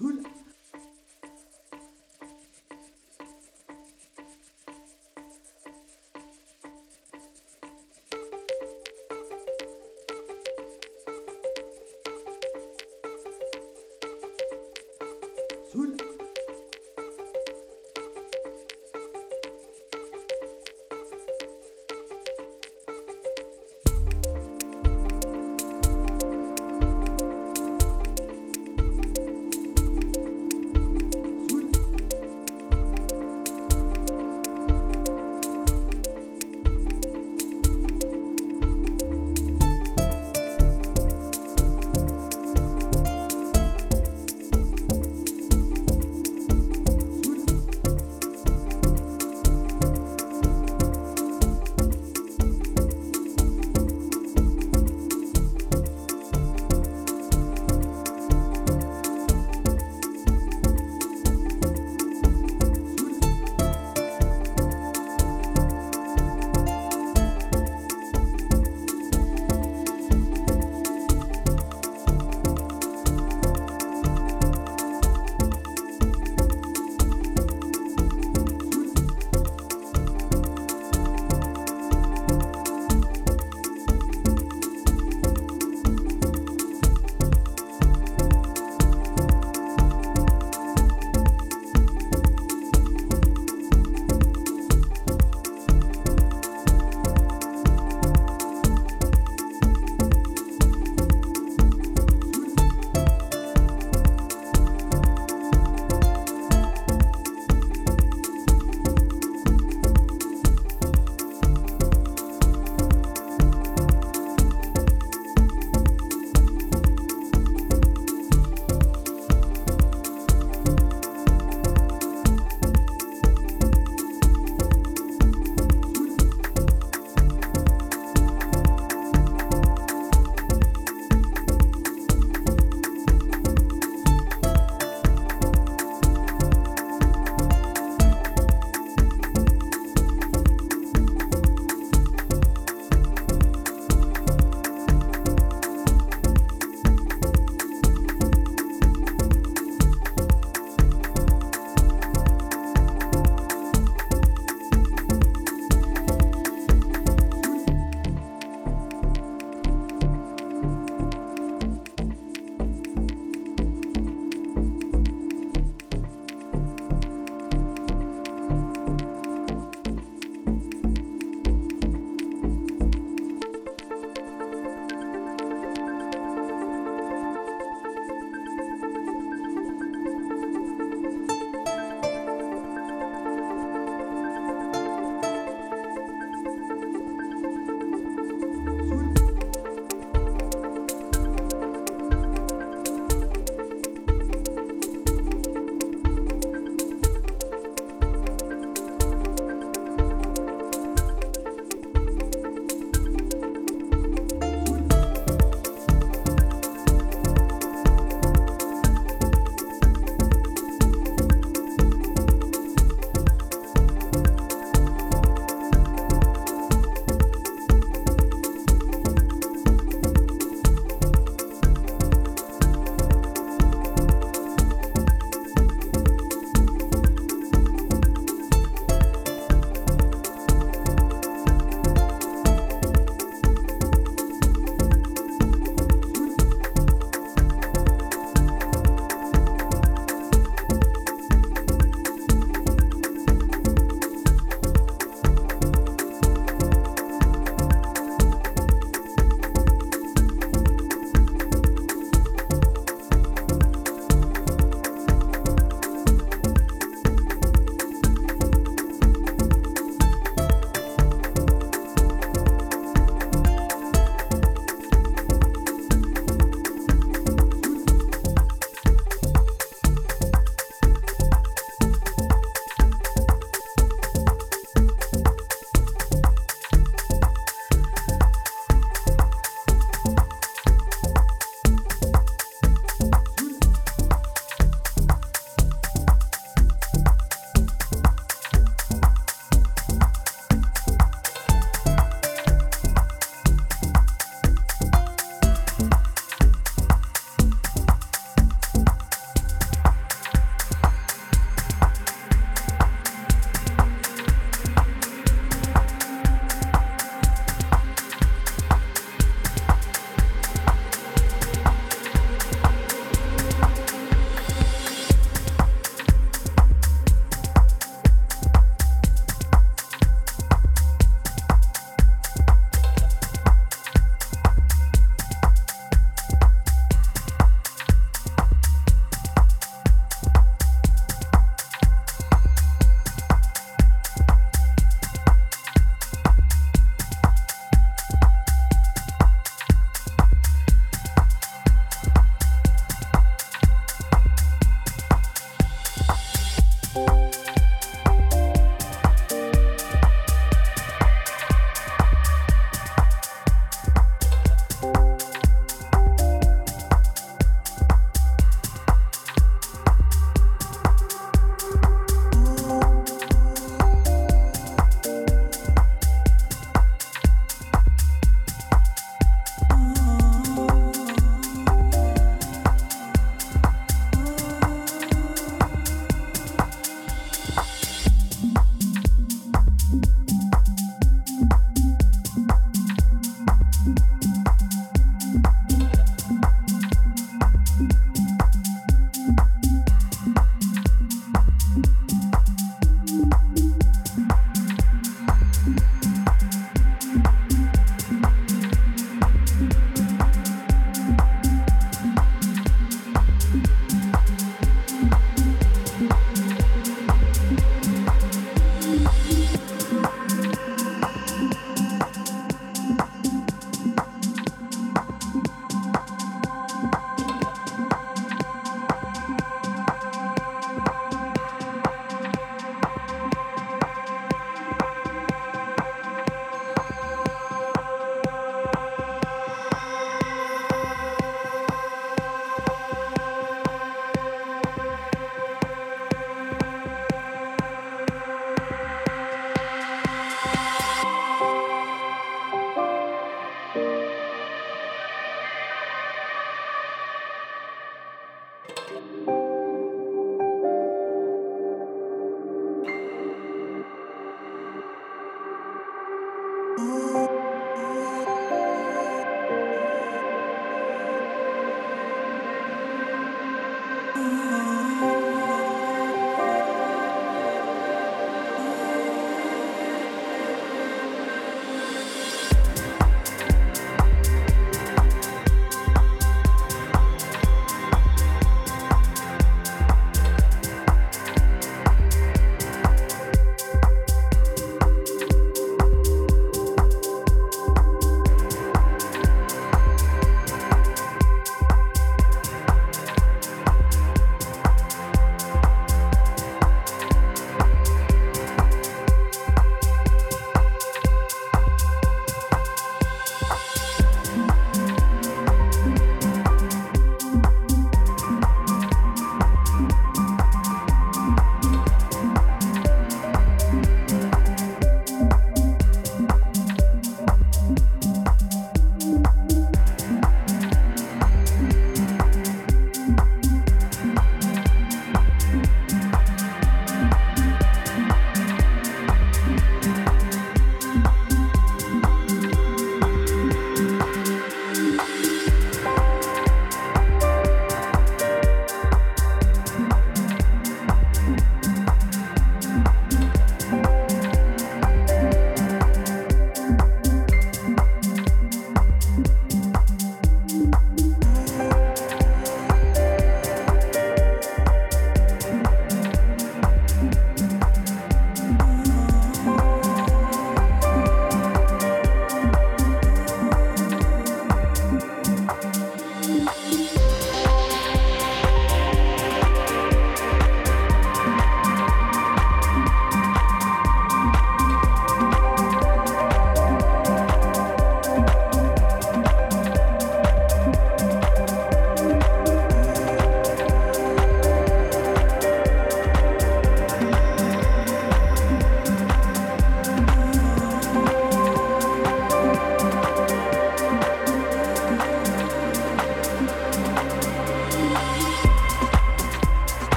Who,